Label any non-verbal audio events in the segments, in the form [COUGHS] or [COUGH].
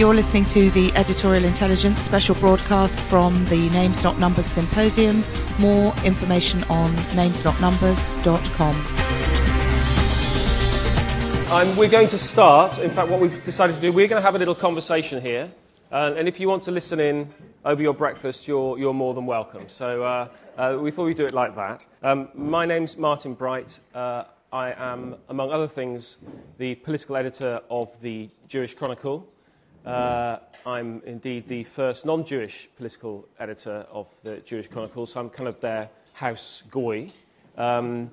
You're listening to the Editorial Intelligence special broadcast from the Names Not Numbers Symposium. More information on namesnotnumbers.com. And we're going to start. In fact, what we've decided to do, we're going to have a little conversation here. Uh, and if you want to listen in over your breakfast, you're, you're more than welcome. So uh, uh, we thought we'd do it like that. Um, my name's Martin Bright. Uh, I am, among other things, the political editor of the Jewish Chronicle. Uh, I'm indeed the first non Jewish political editor of the Jewish Chronicle, so I'm kind of their house goy. Um,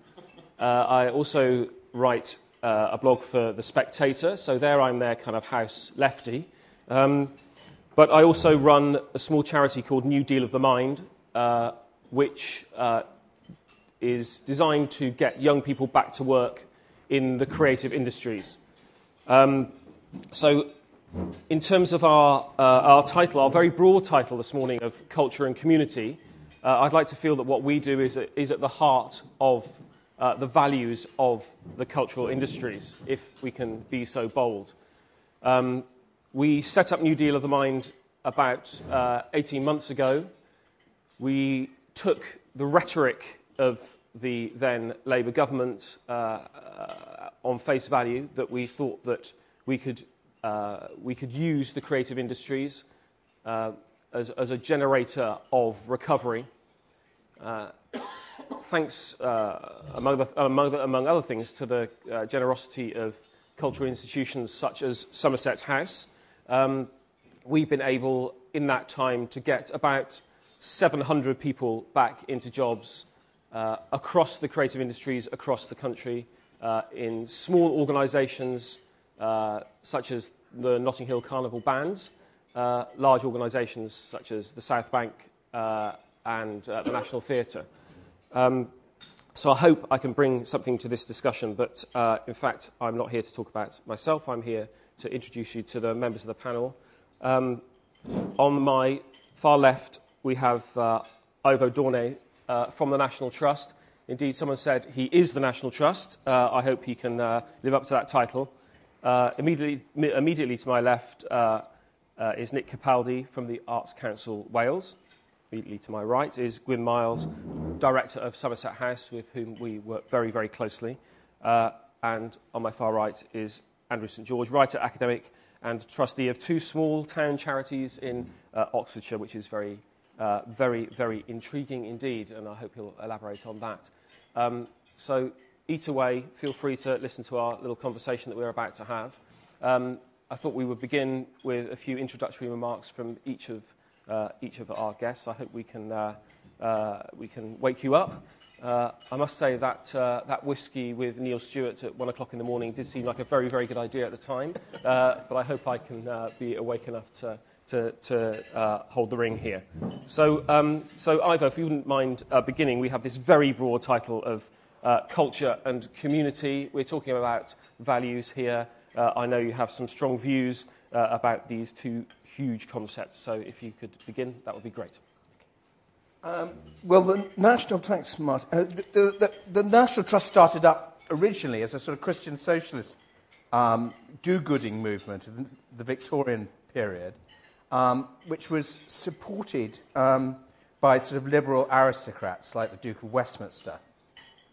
uh, I also write uh, a blog for The Spectator, so there I'm their kind of house lefty. Um, but I also run a small charity called New Deal of the Mind, uh, which uh, is designed to get young people back to work in the creative industries. Um, so in terms of our, uh, our title, our very broad title this morning of culture and community, uh, I'd like to feel that what we do is, is at the heart of uh, the values of the cultural industries, if we can be so bold. Um, we set up New Deal of the Mind about uh, 18 months ago. We took the rhetoric of the then Labour government uh, uh, on face value that we thought that we could uh, we could use the creative industries uh, as, as, a generator of recovery. Uh, [COUGHS] thanks, uh, among, the, among, the, among, other things, to the uh, generosity of cultural institutions such as Somerset House, um, we've been able, in that time, to get about 700 people back into jobs uh, across the creative industries across the country in small organisations uh, such as the Notting Hill Carnival Bands, uh, large organisations such as the South Bank uh, and uh, the National Theatre. Um, so I hope I can bring something to this discussion, but uh, in fact, I'm not here to talk about myself. I'm here to introduce you to the members of the panel. Um, on my far left, we have Ivo Dawnay from the National Trust. Indeed, someone said he is the National Trust. I hope he can live up to that title. Uh, immediately, immediately to my left uh, uh, is Nick Capaldi from the Arts Council Wales. Immediately to my right is Gwyn Miles, director of Somerset House, with whom we work very, very closely. Uh, and on my far right is Andrew St George, writer, academic, and trustee of two small town charities in uh, Oxfordshire, which is very, very, very intriguing indeed, and I hope he'll elaborate on that. Um, so eat away. Feel free to listen to our little conversation that we're about to have. Um, I thought we would begin with a few introductory remarks from each of, uh, each of our guests. I hope we can, uh, uh, we can wake you up. Uh, I must say that uh, that whiskey with Neil Stewart at one o'clock in the morning did seem like a very, very good idea at the time, uh, but I hope I can be awake enough to, to, to hold the ring here. So, um, so Ivo, if you wouldn't mind beginning, we have this very broad title of uh, culture and community. We're talking about values here. Uh, I know you have some strong views uh, about these two huge concepts. So if you could begin, that would be great. Um, well, the National Trust, uh, the, the, the, National Trust started up originally as a sort of Christian socialist um, do-gooding movement of the Victorian period, um, which was supported um, by sort of liberal aristocrats like the Duke of Westminster.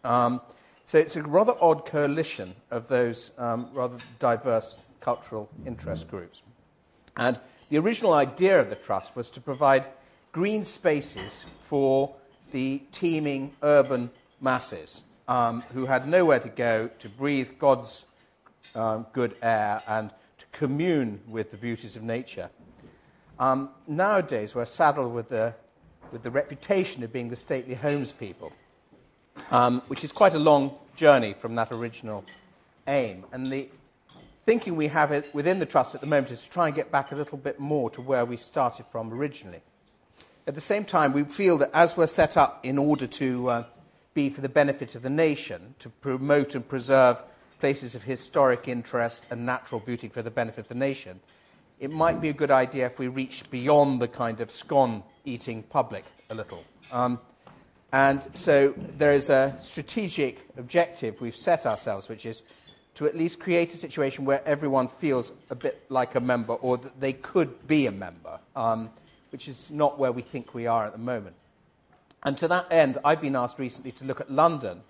Um, so it's a rather odd coalition of those um, rather diverse cultural interest groups. And the original idea of the trust was to provide green spaces for the teeming urban masses um, who had nowhere to go to breathe God's um, good air and to commune with the beauties of nature. Um, nowadays, we're saddled with the, with the reputation of being the stately homes people um, which is quite a long journey from that original aim. And the thinking we have within the trust at the moment is to try and get back a little bit more to where we started from originally. At the same time, we feel that as we're set up in order to uh, be for the benefit of the nation, to promote and preserve places of historic interest and natural beauty for the benefit of the nation, it might be a good idea if we reach beyond the kind of scone eating public a little. Um, and so there is a strategic objective we've set ourselves, which is to at least create a situation where everyone feels a bit like a member or that they could be a member, um, which is not where we think we are at the moment. And to that end, I've been asked recently to look at London,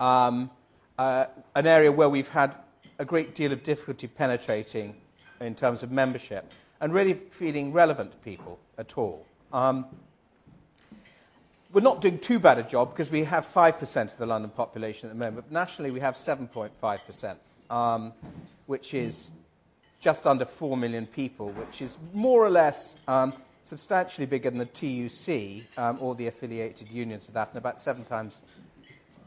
um, uh, an area where we've had a great deal of difficulty penetrating in terms of membership and really feeling relevant to people at all. Um, we're not doing too bad a job because we have 5% of the London population at the moment. But nationally, we have 7.5%, um, which is just under 4 million people, which is more or less um, substantially bigger than the TUC um, or the affiliated unions of that, and about seven times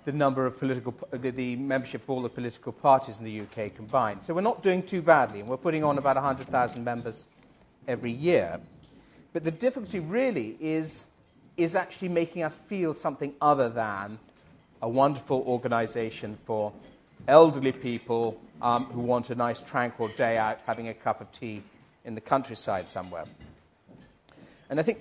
the number of political, the, the, membership of all the political parties in the UK combined. So we're not doing too badly, and we're putting on about 100,000 members every year. But the difficulty really is is actually making us feel something other than a wonderful organization for elderly people um, who want a nice, tranquil day out having a cup of tea in the countryside somewhere. And I think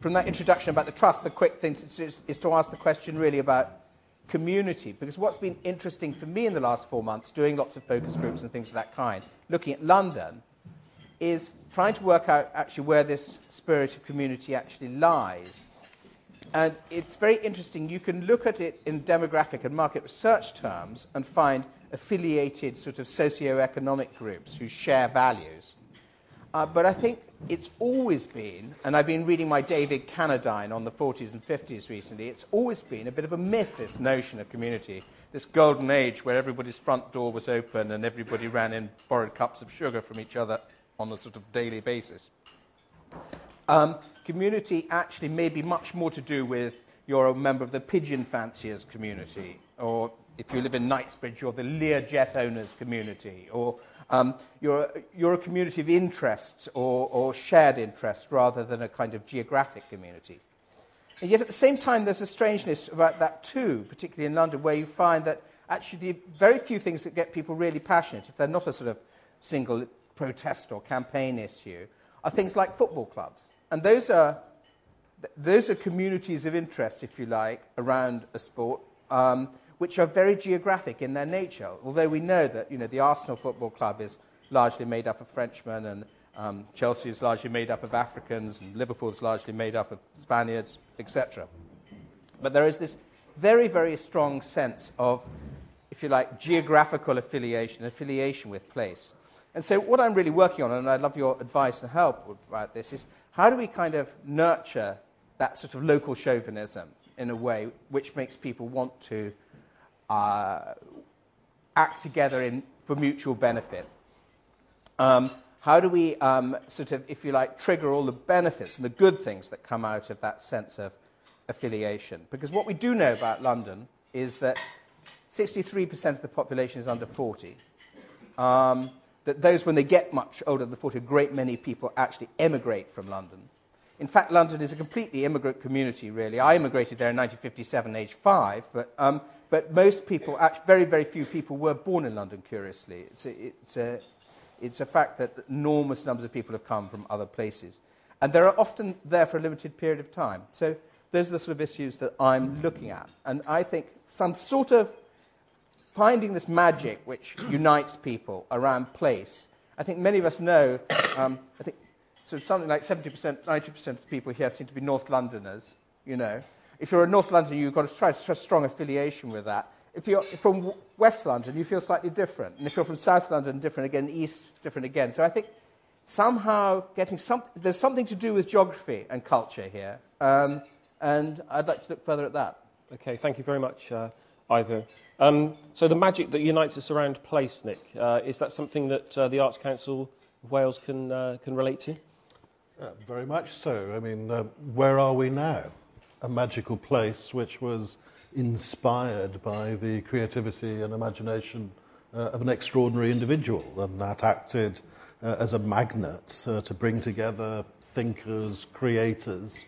from that introduction about the trust, the quick thing to, is, is to ask the question really about community. Because what's been interesting for me in the last four months, doing lots of focus groups and things of that kind, looking at London, is trying to work out actually where this spirit of community actually lies. And it's very interesting. You can look at it in demographic and market research terms and find affiliated sort of socio-economic groups who share values. Uh, but I think it's always been, and I've been reading my David Cannadine on the 40s and 50s recently, it's always been a bit of a myth, this notion of community, this golden age where everybody's front door was open and everybody ran in borrowed cups of sugar from each other on a sort of daily basis. Um, community actually may be much more to do with you're a member of the pigeon fanciers community, or if you live in Knightsbridge, you're the Learjet owners community, or um, you're, a, you're a community of interests or, or shared interests rather than a kind of geographic community. And yet at the same time, there's a strangeness about that too, particularly in London, where you find that actually the very few things that get people really passionate, if they're not a sort of single protest or campaign issue, are things like football clubs. And those are, those are communities of interest, if you like, around a sport, um, which are very geographic in their nature. Although we know that you know, the Arsenal Football Club is largely made up of Frenchmen, and um, Chelsea is largely made up of Africans, and Liverpool is largely made up of Spaniards, etc. But there is this very, very strong sense of, if you like, geographical affiliation, affiliation with place. And so, what I'm really working on, and I'd love your advice and help about this, is how do we kind of nurture that sort of local chauvinism in a way which makes people want to uh, act together in, for mutual benefit? Um, how do we um, sort of, if you like, trigger all the benefits and the good things that come out of that sense of affiliation? Because what we do know about London is that 63% of the population is under 40. Um, that those, when they get much older than 40, a great many people actually emigrate from London. In fact, London is a completely immigrant community, really. I immigrated there in 1957, age five, but, um, but most people, actually, very, very few people were born in London, curiously. It's a, it's, a, it's a fact that enormous numbers of people have come from other places. And they're often there for a limited period of time. So those are the sort of issues that I'm looking at. And I think some sort of finding this magic which unites people around place. I think many of us know, um, I think so something like 70%, 90% of people here seem to be North Londoners, you know. If you're a North Londoner, you've got to try a strong affiliation with that. If you're from West London, you feel slightly different. And if you're from South London, different again. East, different again. So I think somehow getting some, there's something to do with geography and culture here. Um, and I'd like to look further at that. Okay, thank you very much, uh, Ivor. Um, so the magic that unites us around place, Nick, uh, is that something that uh, the Arts Council of Wales can, uh, can relate to? Uh, very much so. I mean, uh, where are we now? A magical place which was inspired by the creativity and imagination uh, of an extraordinary individual, and that acted as a magnet to bring together thinkers, creators,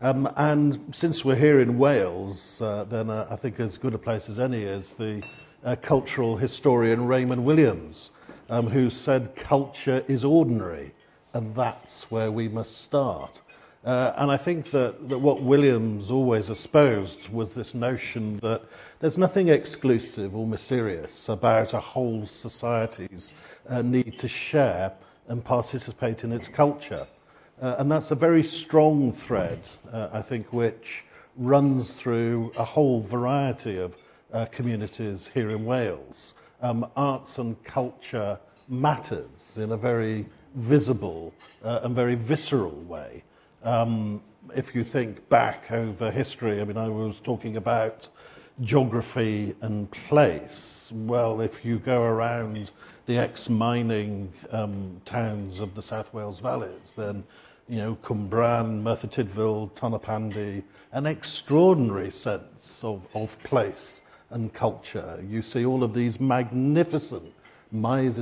um, and since we're here in Wales, uh, then uh, I think as good a place as any is the uh, cultural historian Raymond Williams, um, who said culture is ordinary, and that's where we must start. Uh, and I think that, that what Williams always espoused was this notion that there's nothing exclusive or mysterious about a whole society's uh, need to share and participate in its culture. Uh, and that's a very strong thread, uh, I think, which runs through a whole variety of uh, communities here in Wales. Um, arts and culture matters in a very visible uh, and very visceral way. Um, if you think back over history, I mean, I was talking about geography and place. Well, if you go around the ex-mining um, towns of the South Wales valleys, then you know, Cumbran, Merthyr Tydfil, Tonopandi, an extraordinary sense of, of place and culture. You see all of these magnificent miners'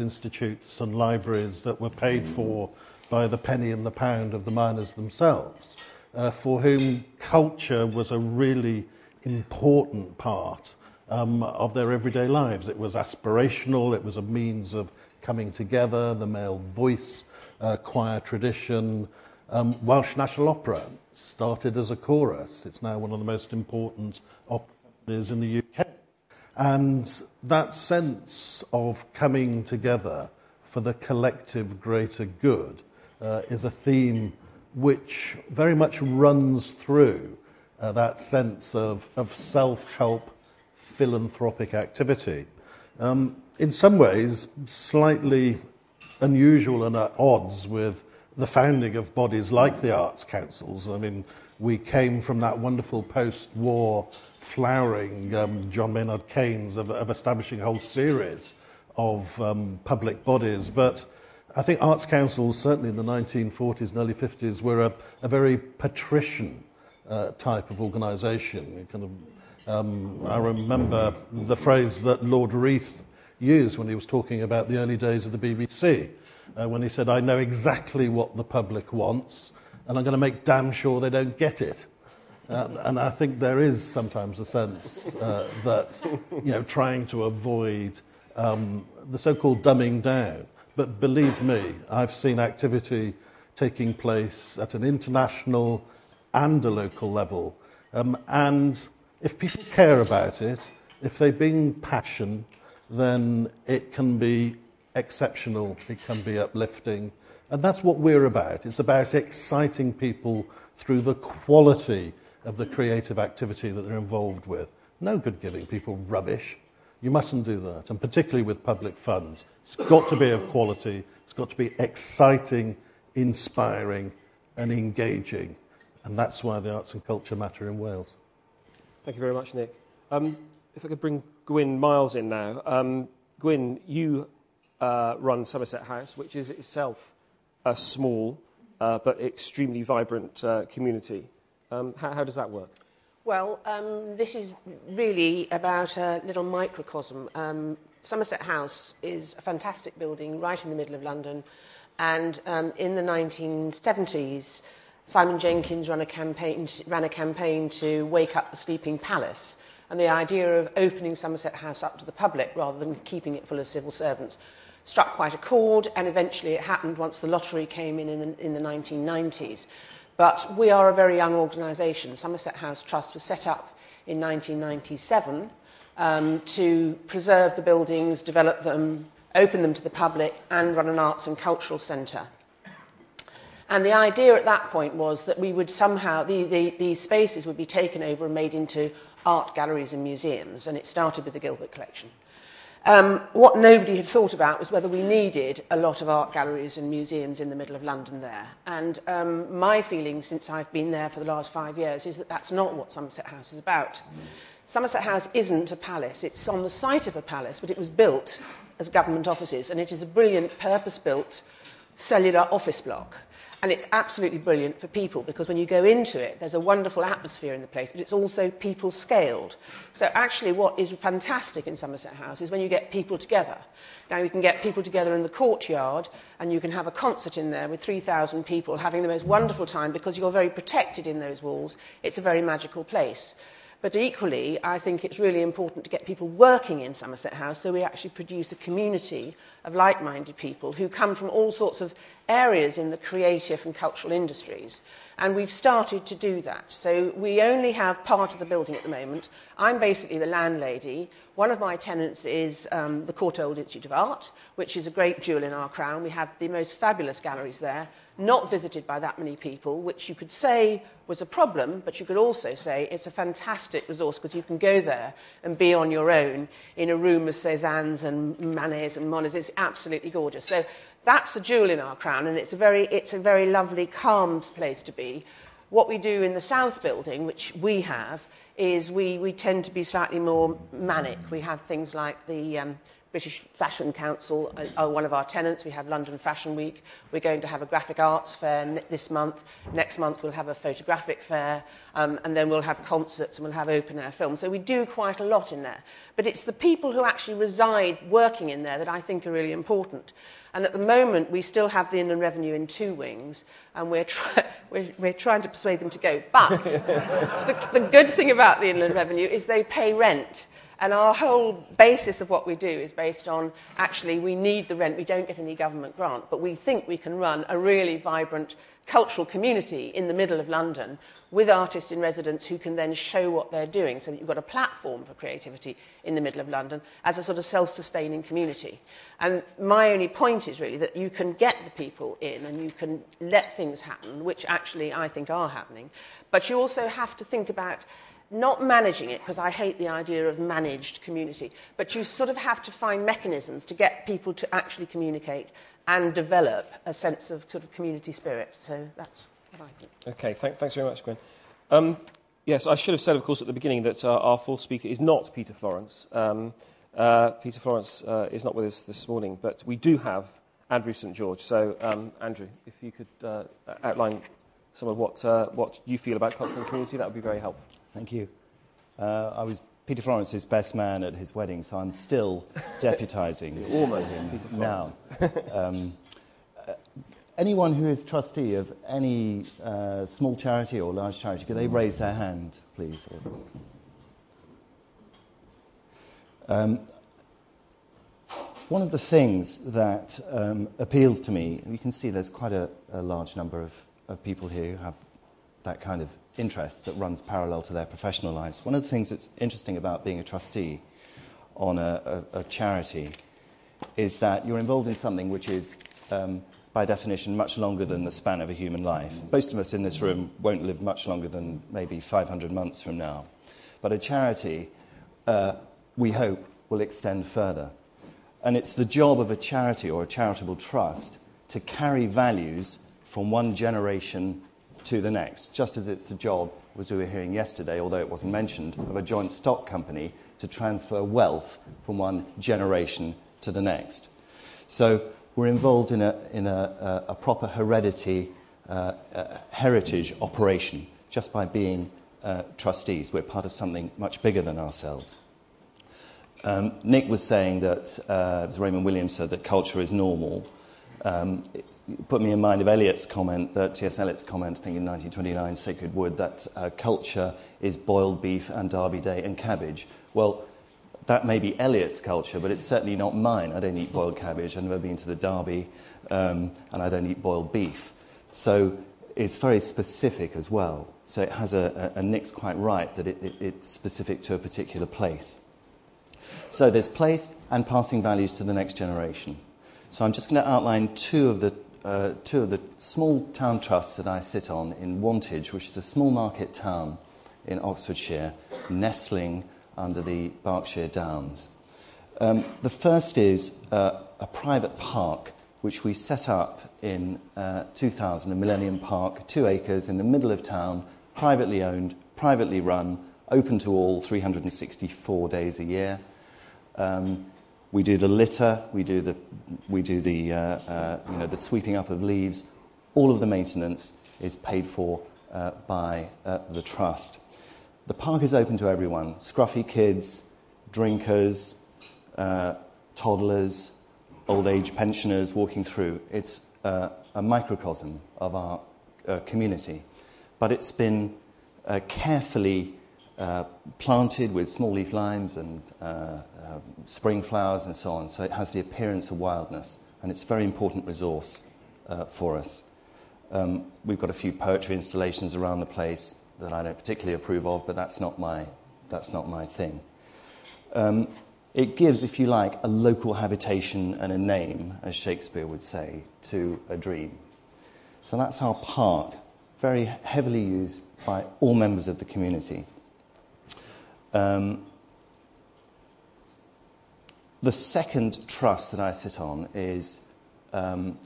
institutes and libraries that were paid mm. for by the penny and the pound of the miners themselves, uh, for whom culture was a really important part um, of their everyday lives. It was aspirational, it was a means of coming together, the male voice uh, choir tradition. Um, Welsh National Opera started as a chorus. It's now one of the most important operas in the UK. And that sense of coming together for the collective greater good uh, is a theme which very much runs through uh, that sense of, of self help philanthropic activity. Um, in some ways, slightly unusual and at odds with the founding of bodies like the Arts Councils. I mean, we came from that wonderful post war flowering um, John Maynard Keynes of, of, establishing a whole series of um, public bodies. But I think arts councils, certainly in the 1940s and early 50s, were a, a very patrician uh, type of organisation. Kind of, um, I remember the phrase that Lord Reith used when he was talking about the early days of the BBC, uh, when he said, I know exactly what the public wants, and I'm going to make damn sure they don't get it. Uh, and I think there is sometimes a sense uh, that, you know, trying to avoid um, the so-called dumbing down. But believe me, I've seen activity taking place at an international and a local level. Um, and if people care about it, if they bring passion, then it can be exceptional, it can be uplifting. And that's what we're about. It's about exciting people through the quality of the creative activity that they're involved with. No good giving people rubbish. You mustn't do that, and particularly with public funds. It's got to be of quality, it's got to be exciting, inspiring, and engaging. And that's why the arts and culture matter in Wales. Thank you very much, Nick. Um, if I could bring Gwyn Miles in now. Um, Gwyn, you uh, run Somerset House, which is itself a small uh, but extremely vibrant uh, community. Um, how, how does that work? Well, um, this is really about a little microcosm. Um, Somerset House is a fantastic building right in the middle of London. And um, in the 1970s, Simon Jenkins ran a, campaign, ran a campaign to wake up the sleeping palace. and the idea of opening Somerset House up to the public rather than keeping it full of civil servants struck quite a chord and eventually it happened once the lottery came in in the, in the 1990s. But we are a very young organisation. Somerset House Trust was set up in 1997 um, to preserve the buildings, develop them, open them to the public and run an arts and cultural centre. And the idea at that point was that we would somehow, the, the, these spaces would be taken over and made into art galleries and museums, and it started with the Gilbert Collection. Um, what nobody had thought about was whether we needed a lot of art galleries and museums in the middle of London there. And um, my feeling since I've been there for the last five years is that that's not what Somerset House is about. Somerset House isn't a palace. It's on the site of a palace, but it was built as government offices, and it is a brilliant, purpose-built cellular office block. And it's absolutely brilliant for people because when you go into it, there's a wonderful atmosphere in the place, but it's also people scaled. So actually what is fantastic in Somerset House is when you get people together. Now you can get people together in the courtyard and you can have a concert in there with 3,000 people having the most wonderful time because you're very protected in those walls. It's a very magical place. But equally, I think it's really important to get people working in Somerset House so we actually produce a community of like-minded people who come from all sorts of areas in the creative and cultural industries. And we've started to do that. So we only have part of the building at the moment. I'm basically the landlady. One of my tenants is um, the Courtauld Institute of Art, which is a great jewel in our crown. We have the most fabulous galleries there, not visited by that many people, which you could say was a problem, but you could also say it's a fantastic resource because you can go there and be on your own in a room of Cézanne's and Manet's and Monet's. It's absolutely gorgeous. So That's a jewel in our crown, and it's a very, it's a very lovely, calm place to be. What we do in the South Building, which we have, is we, we tend to be slightly more manic. We have things like the um, British Fashion Council are one of our tenants. We have London Fashion Week. We're going to have a graphic arts fair this month. Next month, we'll have a photographic fair. Um, and then we'll have concerts and we'll have open air films. So we do quite a lot in there. But it's the people who actually reside working in there that I think are really important. And at the moment, we still have the Inland Revenue in two wings, and we're, try- [LAUGHS] we're, we're trying to persuade them to go. But [LAUGHS] the, the good thing about the Inland Revenue is they pay rent. And our whole basis of what we do is based on actually we need the rent, we don't get any government grant, but we think we can run a really vibrant cultural community in the middle of London with artists in residence who can then show what they're doing so that you've got a platform for creativity in the middle of London as a sort of self-sustaining community. And my only point is really that you can get the people in and you can let things happen, which actually I think are happening, but you also have to think about not managing it, because I hate the idea of managed community, but you sort of have to find mechanisms to get people to actually communicate and develop a sense of sort of community spirit. So that's what I think. Okay, th- thanks very much, Gwen. Um, yes, I should have said, of course, at the beginning that uh, our fourth speaker is not Peter Florence. Um, uh, Peter Florence uh, is not with us this morning, but we do have Andrew St George. So, um, Andrew, if you could uh, outline some of what, uh, what you feel about culture and community, that would be very helpful. Thank you. Uh, I was Peter Florence's best man at his wedding, so I'm still [LAUGHS] deputising. Almost. Now, [LAUGHS] um, uh, anyone who is trustee of any uh, small charity or large charity, could they raise their hand, please? Um, one of the things that um, appeals to me, you can see there's quite a, a large number of, of people here who have that kind of interest that runs parallel to their professional lives. One of the things that's interesting about being a trustee on a, a, a charity is that you're involved in something which is, um, by definition, much longer than the span of a human life. Most of us in this room won't live much longer than maybe 500 months from now. But a charity, uh, we hope, will extend further. And it's the job of a charity or a charitable trust to carry values from one generation to the next, just as it's the job, as we were hearing yesterday, although it wasn't mentioned, of a joint stock company to transfer wealth from one generation to the next. So we're involved in a, in a, a proper heredity, uh, uh, heritage operation just by being uh, trustees. We're part of something much bigger than ourselves. Um, Nick was saying that, uh, Raymond Williams said, that culture is normal. Um, put me in mind of Eliot's comment, that T.S. Eliot's comment, I think in 1929, Sacred Wood, that uh, culture is boiled beef and Derby Day and cabbage. Well, that may be Eliot's culture, but it's certainly not mine. I don't eat boiled cabbage. I've never been to the Derby, um, and I don't eat boiled beef. So it's very specific as well. So it has a, a, a Nick's quite right that it, it, it's specific to a particular place. So there's place and passing values to the next generation. So I'm just going to outline two of the uh, two of the small town trusts that I sit on in Wantage, which is a small market town in Oxfordshire, nestling under the Berkshire Downs. Um, the first is uh, a private park which we set up in uh, 2000, a Millennium Park, two acres in the middle of town, privately owned, privately run, open to all 364 days a year. Um, we do the litter, we do the, we do the, uh, uh, you know, the sweeping up of leaves. All of the maintenance is paid for uh, by uh, the trust. The park is open to everyone scruffy kids, drinkers, uh, toddlers, old age pensioners walking through. It's uh, a microcosm of our community. But it's been carefully uh, planted with small leaf limes and uh, uh, spring flowers and so on, so it has the appearance of wildness, and it's a very important resource uh, for us. Um, we've got a few poetry installations around the place that I don't particularly approve of, but that's not my, that's not my thing. Um, it gives, if you like, a local habitation and a name, as Shakespeare would say, to a dream. So that's our park, very heavily used by all members of the community. Um, the second trust that I sit on is um,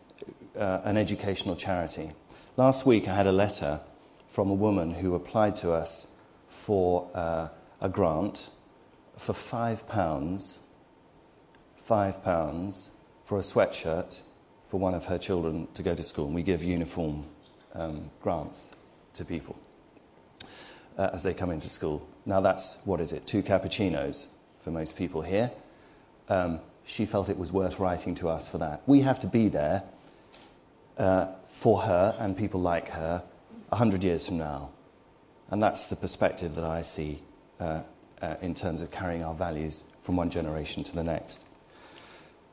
uh, an educational charity. Last week I had a letter from a woman who applied to us for uh, a grant for five pounds, five pounds for a sweatshirt for one of her children to go to school. And we give uniform um, grants to people uh, as they come into school. Now, that's, what is it, two cappuccinos for most people here. Um, she felt it was worth writing to us for that. We have to be there uh, for her and people like her 100 years from now. And that's the perspective that I see uh, uh, in terms of carrying our values from one generation to the next.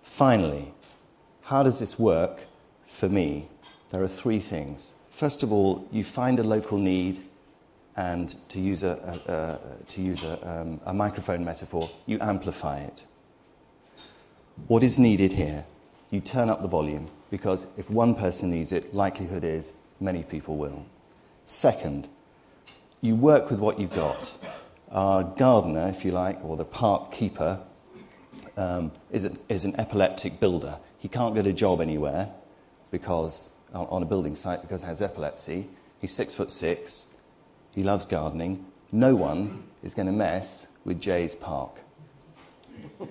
Finally, how does this work for me? There are three things. First of all, you find a local need and to use a, a, a to use a, um, a microphone metaphor, you amplify it. What is needed here? You turn up the volume because if one person needs it, likelihood is many people will. Second, you work with what you've got. Our gardener, if you like, or the park keeper, um, is, is an epileptic builder. He can't get a job anywhere because on a building site because he has epilepsy. He's six foot six. He loves gardening. No one is going to mess with Jay's park. [LAUGHS]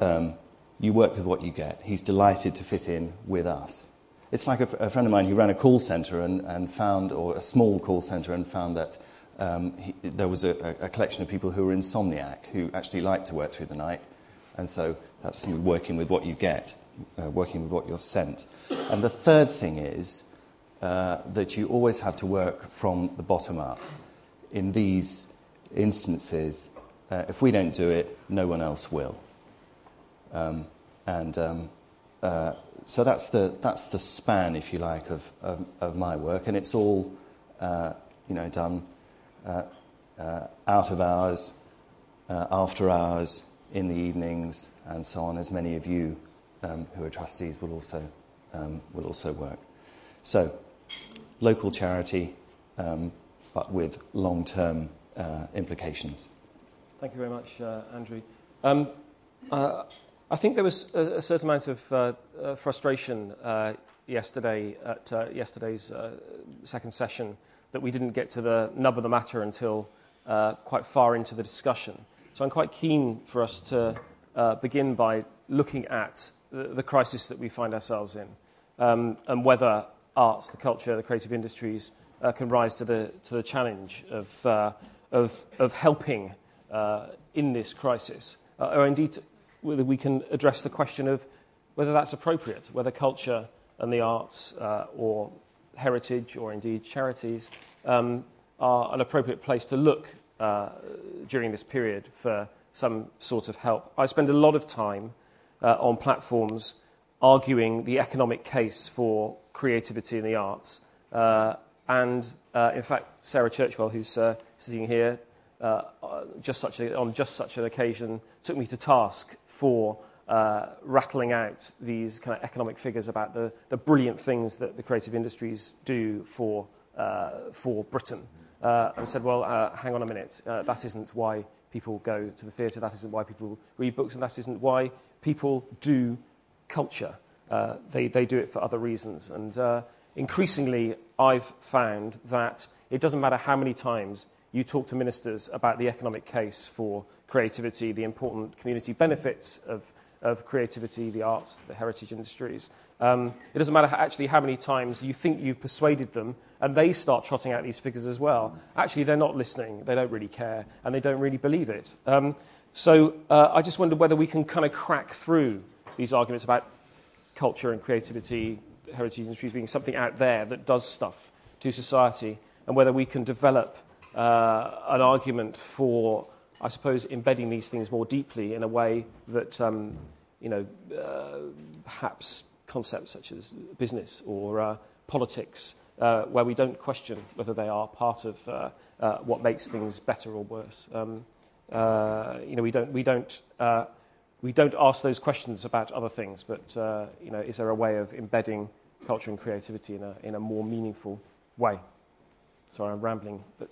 Um, you work with what you get. He's delighted to fit in with us. It's like a, a friend of mine who ran a call center and, and found, or a small call center, and found that um, he, there was a, a, collection of people who were insomniac who actually liked to work through the night. And so that's working with what you get, uh, working with what you're sent. And the third thing is uh, that you always have to work from the bottom up. In these instances, uh, if we don't do it, no one else will. Um, and um, uh, so that's the, that's the span, if you like, of, of, of my work. And it's all uh, you know, done uh, out of hours, after hours, in the evenings, and so on, as many of you um, who are trustees will also, um, will also work. So, local charity, um, but with long term uh, implications. Thank you very much, uh, Andrew. Um, uh, I think there was a, a certain amount of uh, uh, frustration uh, yesterday at yesterday's second session that we didn't get to the nub of the matter until quite far into the discussion. So I'm quite keen for us to begin by looking at the, the, crisis that we find ourselves in um, and whether arts, the culture, the creative industries uh, can rise to the, to the challenge of, uh, of, of helping uh, in this crisis, uh, or indeed whether we can address the question of whether that's appropriate, whether culture and the arts uh, or heritage or indeed charities um, are an appropriate place to look uh, during this period for some sort of help. I spend a lot of time on platforms arguing the economic case for creativity in the arts. Uh, and uh, in fact, Sarah Churchwell, who's uh, sitting here uh, just such a, on just such an occasion, took me to task for uh, rattling out these kind of economic figures about the, the brilliant things that the creative industries do for, uh, for Britain. and said, well, hang on a minute, that isn't why people go to the theatre, that isn't why people read books, and that isn't why people do culture. Uh, they, they do it for other reasons. And uh, increasingly, I've found that it doesn't matter how many times you talk to ministers about the economic case for creativity, the important community benefits of, of creativity, the arts, the heritage industries. Um, it doesn't matter how, actually how many times you think you've persuaded them and they start trotting out these figures as well. Actually, they're not listening, they don't really care, and they don't really believe it. Um, so uh, I just wonder whether we can kind of crack through these arguments about culture and creativity, heritage industries being something out there that does stuff to society, and whether we can develop uh, an argument for, I suppose, embedding these things more deeply in a way that, um, you know, uh, perhaps concepts such as business or uh, politics, uh, where we don't question whether they are part of uh, uh, what makes things better or worse. Um, you know, we don't, we don't, we don't ask those questions about other things, but uh, you know, is there a way of embedding culture and creativity in a, in a more meaningful way? Sorry, I'm rambling, but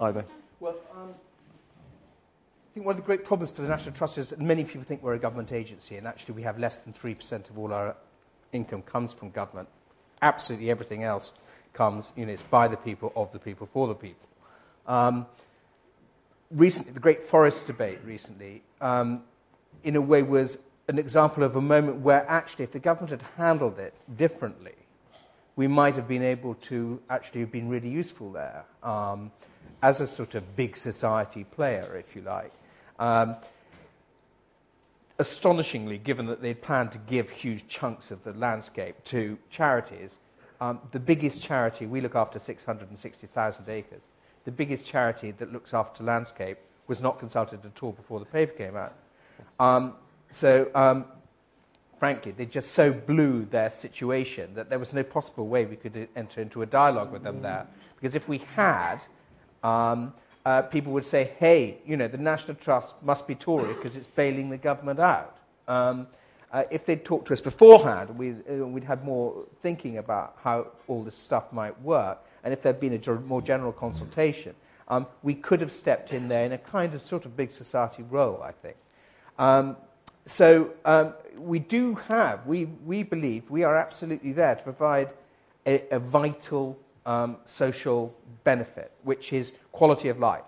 either. Well, um, I think one of the great problems for the National Trust is that many people think we're a government agency, and actually we have less than 3% of all our income comes from government. Absolutely everything else comes, you know, it's by the people, of the people, for the people. Um, recently, the Great Forest debate recently, um, in a way, was an example of a moment where actually, if the government had handled it differently, we might have been able to actually have been really useful there um, as a sort of big society player, if you like. Um, astonishingly, given that they'd planned to give huge chunks of the landscape to charities, um, the biggest charity, we look after 660,000 acres, the biggest charity that looks after landscape was not consulted at all before the paper came out. Um, so, um, frankly, they just so blew their situation that there was no possible way we could enter into a dialogue with them there. Because if we had, um, uh, people would say, hey, you know, the National Trust must be Tory because it's bailing the government out. Um, uh, if they'd talked to us beforehand, we'd, uh, we'd had more thinking about how all this stuff might work, and if there'd been a more general consultation, um, we could have stepped in there in a kind of sort of big society role, I think. Um, so um, we do have, we, we believe, we are absolutely there to provide a, a vital um, social benefit, which is quality of life.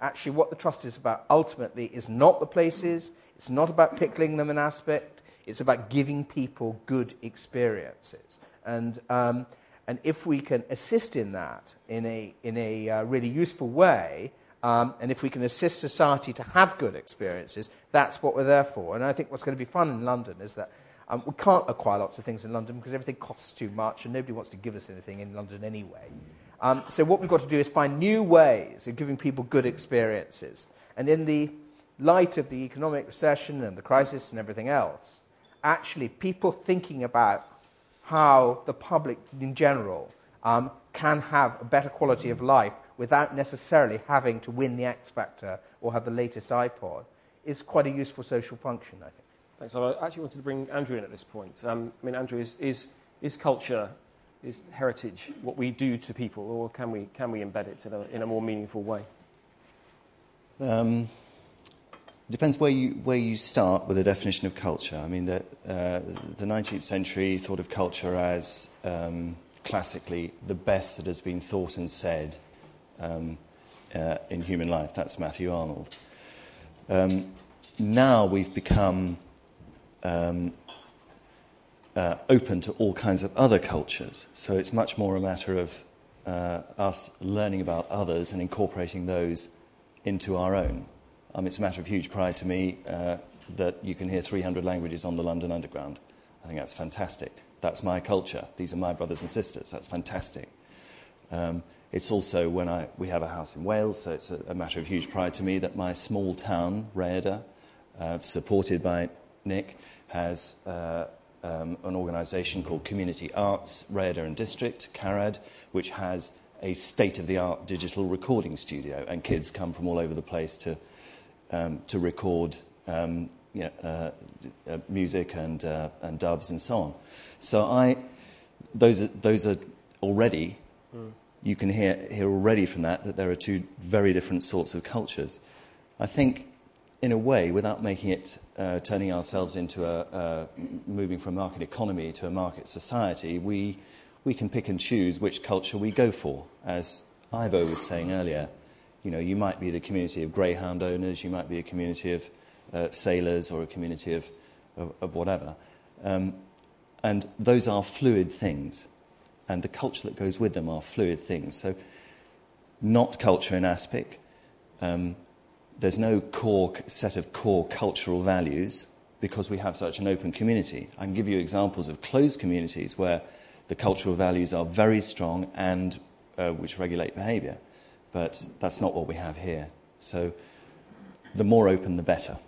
Actually, what the trust is about ultimately is not the places, it's not about pickling them in aspic, it's about giving people good experiences. And, um, and if we can assist in that in a, in a uh, really useful way, um, and if we can assist society to have good experiences, that's what we're there for. And I think what's going to be fun in London is that um, we can't acquire lots of things in London because everything costs too much and nobody wants to give us anything in London anyway. Um, so what we've got to do is find new ways of giving people good experiences. And in the light of the economic recession and the crisis and everything else, actually people thinking about how the public in general um, can have a better quality of life without necessarily having to win the X Factor or have the latest iPod is quite a useful social function, I think. Thanks. I actually wanted to bring Andrew in at this point. Um, I mean, Andrew, is, is, is culture, is heritage what we do to people, or can we, can we embed it in a, in a more meaningful way? Um, depends where you, where you start with the definition of culture. I mean, the, uh, the 19th century thought of culture as um, classically the best that has been thought and said um, uh, in human life. That's Matthew Arnold. Um, now we've become um, uh, open to all kinds of other cultures. So it's much more a matter of uh, us learning about others and incorporating those into our own. Um, it's a matter of huge pride to me uh, that you can hear 300 languages on the London Underground. I think that's fantastic. That's my culture. These are my brothers and sisters. That's fantastic. Um, it's also when I, we have a house in Wales, so it's a, a matter of huge pride to me that my small town, Rhayader, uh, supported by Nick, has uh, um, an organisation called Community Arts, Rhayader and District, CARAD, which has a state-of-the-art digital recording studio, and kids come from all over the place to, um, to record um, uh, uh, music and, uh, and dubs and so on. So I, those, are, those are already you can hear, hear already from that that there are two very different sorts of cultures. I think, in a way, without making it uh, turning ourselves into a, a, moving from a market economy to a market society, we, we can pick and choose which culture we go for. As Ivo was saying earlier, you know, you might be the community of greyhound owners, you might be a community of uh, sailors or a community of, of, of whatever. Um, and those are fluid things and the culture that goes with them are fluid things. So, not culture in aspic. Um, there's no core set of core cultural values because we have such an open community. I can give you examples of closed communities where the cultural values are very strong and uh, which regulate behaviour. but that's not what we have here. So the more open, the better.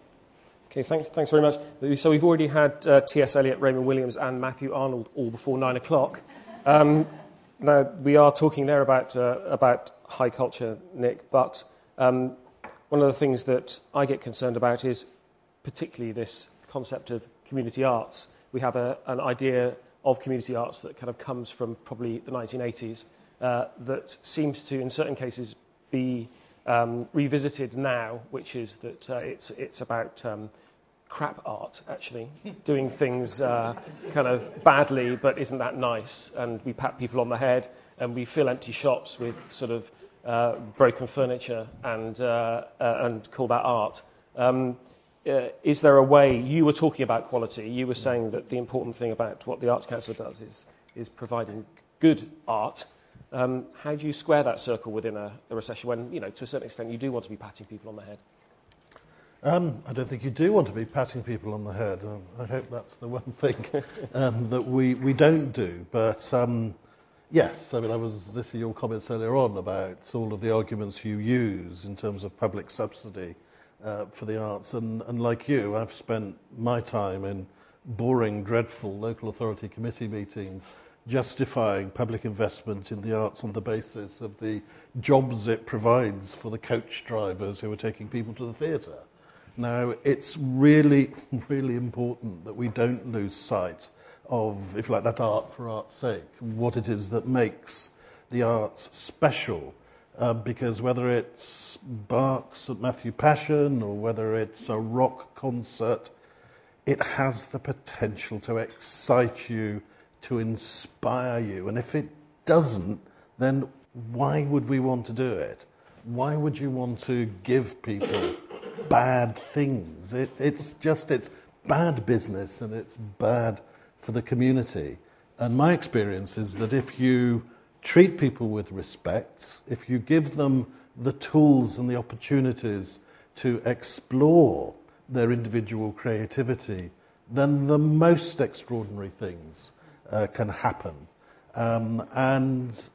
Okay, thanks, thanks very much. So we've already had uh, T.S. Eliot, Raymond Williams, and Matthew Arnold all before nine o'clock. Um, now, we are talking there about, uh, about high culture, Nick, but um, one of the things that I get concerned about is particularly this concept of community arts. We have a, an idea of community arts that kind of comes from probably the 1980s uh, that seems to, in certain cases, be um, revisited now, which is that uh, it's, it's about um, crap art, actually, doing things uh, kind of badly, but isn't that nice? And we pat people on the head and we fill empty shops with sort of uh, broken furniture and, uh, uh, and call that art. Um, uh, is there a way, you were talking about quality, you were saying that the important thing about what the Arts Council does is, is providing good art. Um, how do you square that circle within a, a recession when, you know, to a certain extent, you do want to be patting people on the head? Um, I don't think you do want to be patting people on the head. Um, I hope that's the one thing [LAUGHS] um, that we, we don't do. But um, yes, I mean, I was listening to your comments earlier on about all of the arguments you use in terms of public subsidy uh, for the arts. And, and like you, I've spent my time in boring, dreadful local authority committee meetings justifying public investment in the arts on the basis of the jobs it provides for the coach drivers who are taking people to the theatre. Now, it's really, really important that we don't lose sight of, if you like, that art for art's sake, what it is that makes the arts special. Uh, because whether it's Bach's St. Matthew Passion or whether it's a rock concert, it has the potential to excite you to inspire you. And if it doesn't, then why would we want to do it? Why would you want to give people bad things? It, it's just, it's bad business and it's bad for the community. And my experience is that if you treat people with respect, if you give them the tools and the opportunities to explore their individual creativity, then the most extraordinary things uh, can happen. Um, and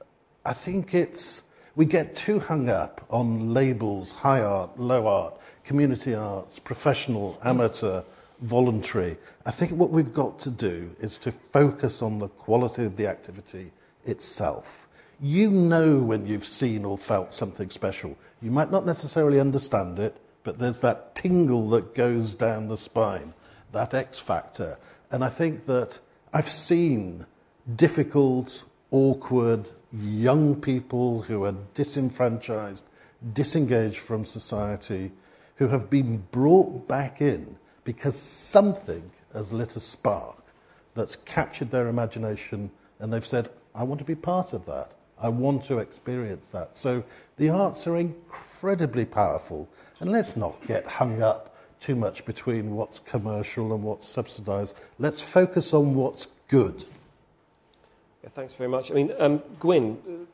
I think it's, we get too hung up on labels high art, low art, community arts, professional, amateur, voluntary. I think what we've got to do is to focus on the quality of the activity itself. You know when you've seen or felt something special. You might not necessarily understand it, but there's that tingle that goes down the spine, that X factor. And I think that I've seen difficult, awkward, young people who are disenfranchised, disengaged from society, who have been brought back in because something has lit a spark that's captured their imagination and they've said, I want to be part of that. I want to experience that. So the arts are incredibly powerful. And let's not get hung up too much between what's commercial and what's subsidised. Let's focus on what's good. Yeah, thanks very much. I mean, um, Gwyn,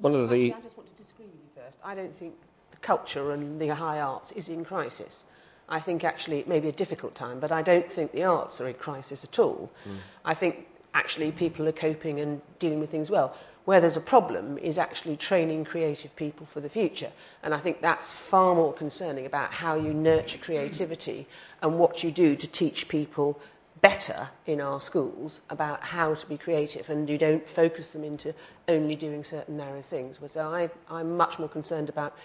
one of the. Actually, I just want to disagree with you first. I don't think the culture and the high arts is in crisis. I think actually it may be a difficult time, but I don't think the arts are in crisis at all. Mm. I think actually people are coping and dealing with things well. Where there's a problem is actually training creative people for the future. And I think that's far more concerning about how you nurture creativity and what you do to teach people better in our schools about how to be creative and you don't focus them into only doing certain narrow things. So I, I'm much more concerned about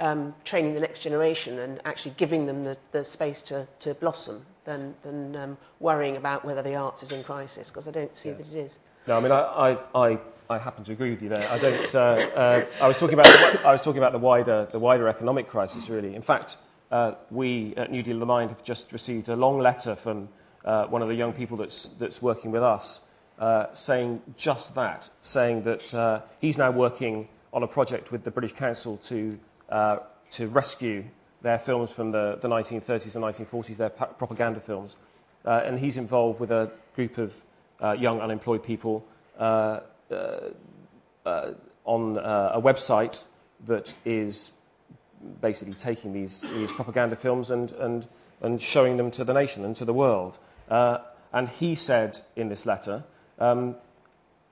um, training the next generation and actually giving them the, the space to, to blossom than, than um, worrying about whether the arts is in crisis because I don't see yeah. that it is. No, I mean, I, I, I happen to agree with you there. I don't. Uh, uh, I was talking about. The, I was talking about the wider, the wider economic crisis. Really, in fact, uh, we at New Deal of the Mind have just received a long letter from uh, one of the young people that's that's working with us, uh, saying just that, saying that uh, he's now working on a project with the British Council to to rescue their films from the, the 1930s and 1940s, their propaganda films, and he's involved with a group of young unemployed people. Uh, uh, on uh, a website that is basically taking these, these propaganda films and, and, and showing them to the nation and to the world. Uh, and he said in this letter, um,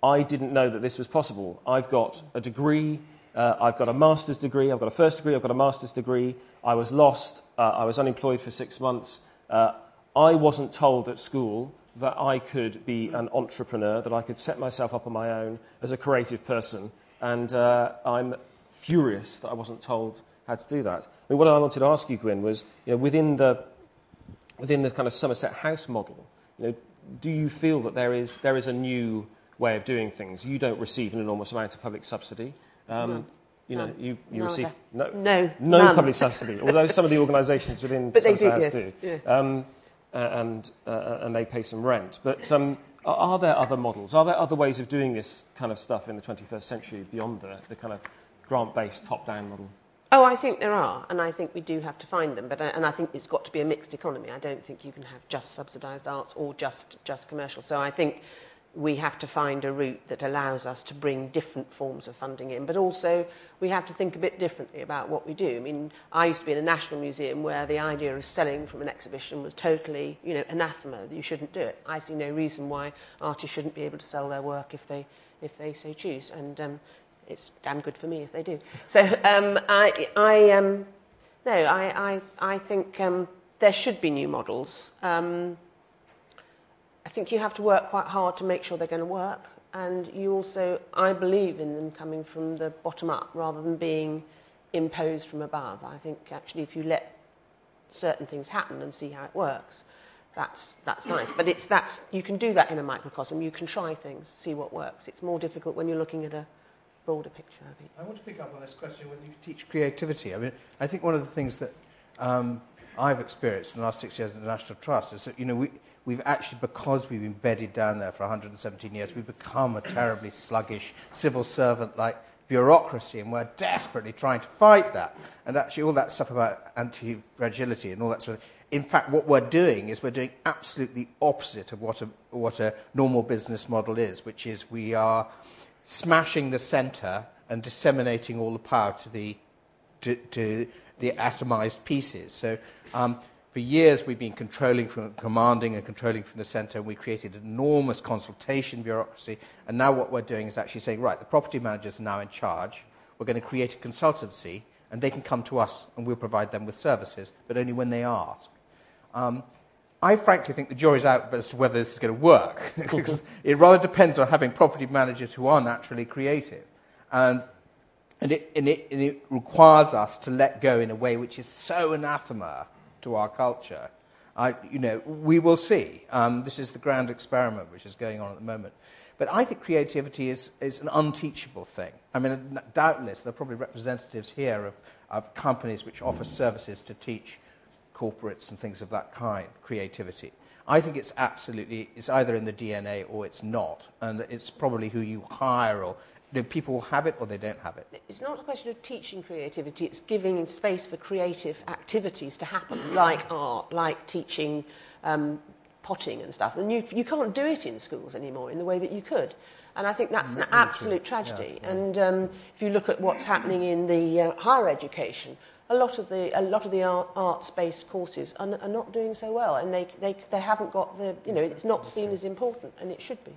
I didn't know that this was possible. I've got a degree Uh, I've got a master's degree, I've got a first degree, I've got a master's degree. I was lost, uh, I was unemployed for six months. Uh, I wasn't told at school that I could be an entrepreneur, that I could set myself up on my own as a creative person. And uh, I'm furious that I wasn't told how to do that. I mean, what I wanted to ask you, Gwyn, was you know, within, the, within the kind of Somerset House model, you know, do you feel that there is, there is a new way of doing things? You don't receive an enormous amount of public subsidy. Um, You know, you, you receive no, No, no public subsidy, although some of the organisations within [LAUGHS] But Somerset do, yeah, do. Um, uh, and, uh, and they pay some rent. But um, are, there other models? Are there other ways of doing this kind of stuff in the 21st century beyond the, the kind of grant-based top-down model? Oh, I think there are, and I think we do have to find them. But I, and I think it's got to be a mixed economy. I don't think you can have just subsidised arts or just just commercial. So I think we have to find a route that allows us to bring different forms of funding in. But also we have to think a bit differently about what we do. I mean, I used to be in a national museum where the idea of selling from an exhibition was totally, you know, anathema. You shouldn't do it. I see no reason why artists shouldn't be able to sell their work if they if they so choose. And um, it's damn good for me if they do. So um, I, I, um, no, I, I, I think um, there should be new models. Um, I think you have to work quite hard to make sure they're going to work, and you also, I believe in them coming from the bottom up rather than being imposed from above. I think actually, if you let certain things happen and see how it works, that's that's nice. But it's that's you can do that in a microcosm. You can try things, see what works. It's more difficult when you're looking at a broader picture. I think. I want to pick up on this question when you teach creativity. I mean, I think one of the things that um, I've experienced in the last six years at the National Trust is that, you know, we, we've actually, because we've been bedded down there for 117 years, we've become a terribly sluggish civil servant-like bureaucracy, and we're desperately trying to fight that. And actually, all that stuff about anti-fragility and all that sort of in fact, what we're doing is we're doing absolutely opposite of what a, what a normal business model is, which is we are smashing the centre and disseminating all the power to the, to, to the atomized pieces. So um, for years we've been controlling from commanding and controlling from the centre. and We created an enormous consultation bureaucracy, and now what we're doing is actually saying, right, the property managers are now in charge. We're going to create a consultancy, and they can come to us, and we'll provide them with services, but only when they ask. Um, I frankly think the jury's out as to whether this is going to work. [LAUGHS] because [LAUGHS] it rather depends on having property managers who are naturally creative. And, and, it, and, it, and it requires us to let go in a way which is so anathema to our culture. I, you know, we will see. Um, this is the grand experiment which is going on at the moment. But I think creativity is, is an unteachable thing. I mean, doubtless there are probably representatives here of, of companies which offer services to teach corporates and things of that kind, creativity. I think it's absolutely, it's either in the DNA or it's not. And it's probably who you hire or know, people have it or they don't have it. It's not a question of teaching creativity, it's giving space for creative activities to happen, like art, like teaching um, potting and stuff. And you, you can't do it in schools anymore in the way that you could. And I think that's an absolute tragedy. Yeah, yeah. And um, if you look at what's happening in the uh, higher education, a lot of the, a lot of the art, arts-based courses are, n- are not doing so well, and they, they, they haven't got the, you know, it's not seen as important, and it should be.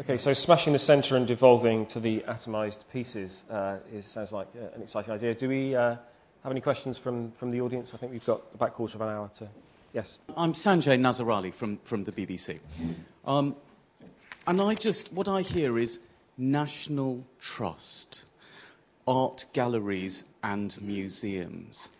Okay, so smashing the centre and devolving to the atomised pieces uh, is, sounds like uh, an exciting idea. Do we uh, have any questions from, from the audience? I think we've got about a quarter of an hour to. Yes. I'm Sanjay Nazerali from, from the BBC. Um, and I just, what I hear is national trust, art galleries and museums.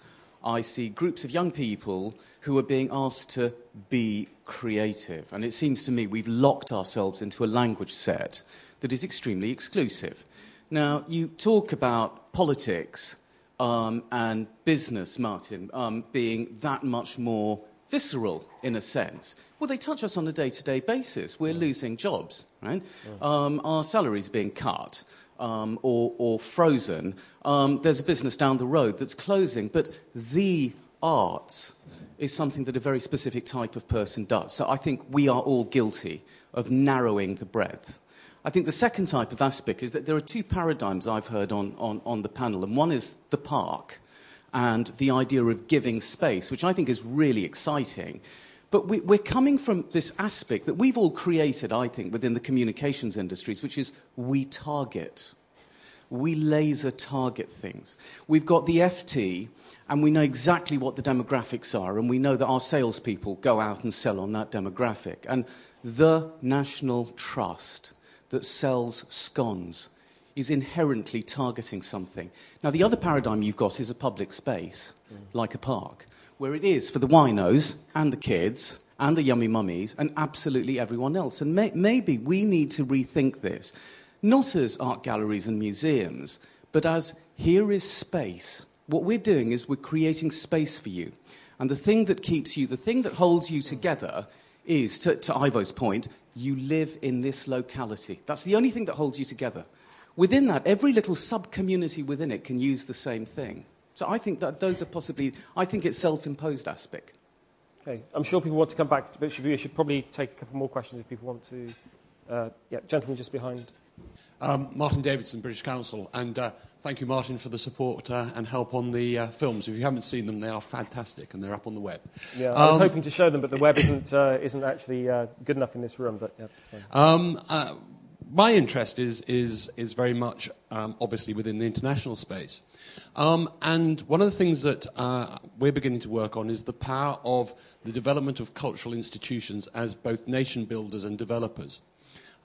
I see groups of young people who are being asked to be creative. And it seems to me we've locked ourselves into a language set that is extremely exclusive. Now, you talk about politics um, and business, Martin, um, being that much more visceral in a sense. Well, they touch us on a day to day basis. We're losing jobs, right? Um, our salaries are being cut um, or, or frozen. Um, there's a business down the road that's closing, but the arts is something that a very specific type of person does. So I think we are all guilty of narrowing the breadth. I think the second type of aspect is that there are two paradigms I've heard on, on, on the panel, and one is the park and the idea of giving space, which I think is really exciting. But we, we're coming from this aspect that we've all created, I think, within the communications industries, which is we target. we laser target things. We've got the FT, and we know exactly what the demographics are, and we know that our salespeople go out and sell on that demographic. And the National Trust that sells scones is inherently targeting something. Now, the other paradigm you've got is a public space, mm. like a park, where it is for the winos and the kids and the yummy mummies and absolutely everyone else. And may- maybe we need to rethink this, not as art galleries and museums, but as here is space. What we're doing is we're creating space for you. And the thing that keeps you, the thing that holds you together is, to, to Ivo's point, you live in this locality. That's the only thing that holds you together. Within that, every little sub community within it can use the same thing. So I think that those are possibly, I think it's self imposed aspect. Okay, I'm sure people want to come back, but should we should probably take a couple more questions if people want to. Uh, yeah, gentleman just behind. Um, Martin Davidson, British Council, and uh, thank you, Martin, for the support uh, and help on the uh, films. If you haven't seen them, they are fantastic and they're up on the web. Yeah, I was um, hoping to show them, but the web isn't, uh, isn't actually uh, good enough in this room. But yeah, um, uh, my interest is, is, is very much um, obviously within the international space. Um, and one of the things that uh, we're beginning to work on is the power of the development of cultural institutions as both nation builders and developers.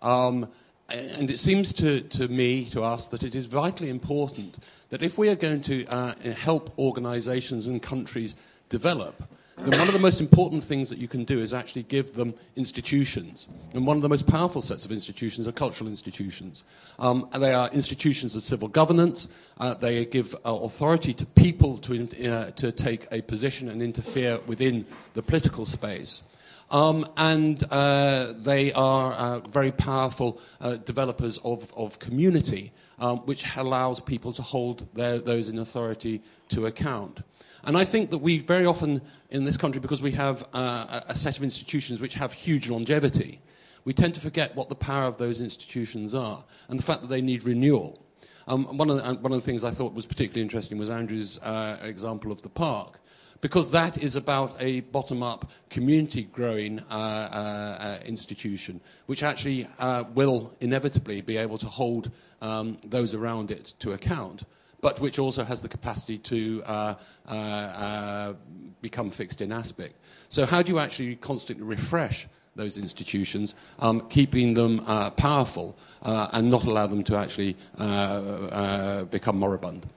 Um, and it seems to, to me, to us, that it is vitally important that if we are going to uh, help organizations and countries develop, then one of the most important things that you can do is actually give them institutions. And one of the most powerful sets of institutions are cultural institutions. Um, they are institutions of civil governance. Uh, they give uh, authority to people to, uh, to take a position and interfere within the political space. Um, and uh, they are uh, very powerful uh, developers of, of community, um, which allows people to hold their, those in authority to account. And I think that we very often in this country, because we have uh, a set of institutions which have huge longevity, we tend to forget what the power of those institutions are and the fact that they need renewal. Um, one, of the, one, of the, things I thought was particularly interesting was Andrew's uh, example of the park, because that is about a bottom up, community growing uh, uh, uh, institution, which actually uh, will inevitably be able to hold um, those around it to account but which also has the capacity to uh, uh, uh, become fixed in aspect. So, how do you actually constantly refresh those institutions, um, keeping them uh, powerful uh, and not allow them to actually uh, become moribund?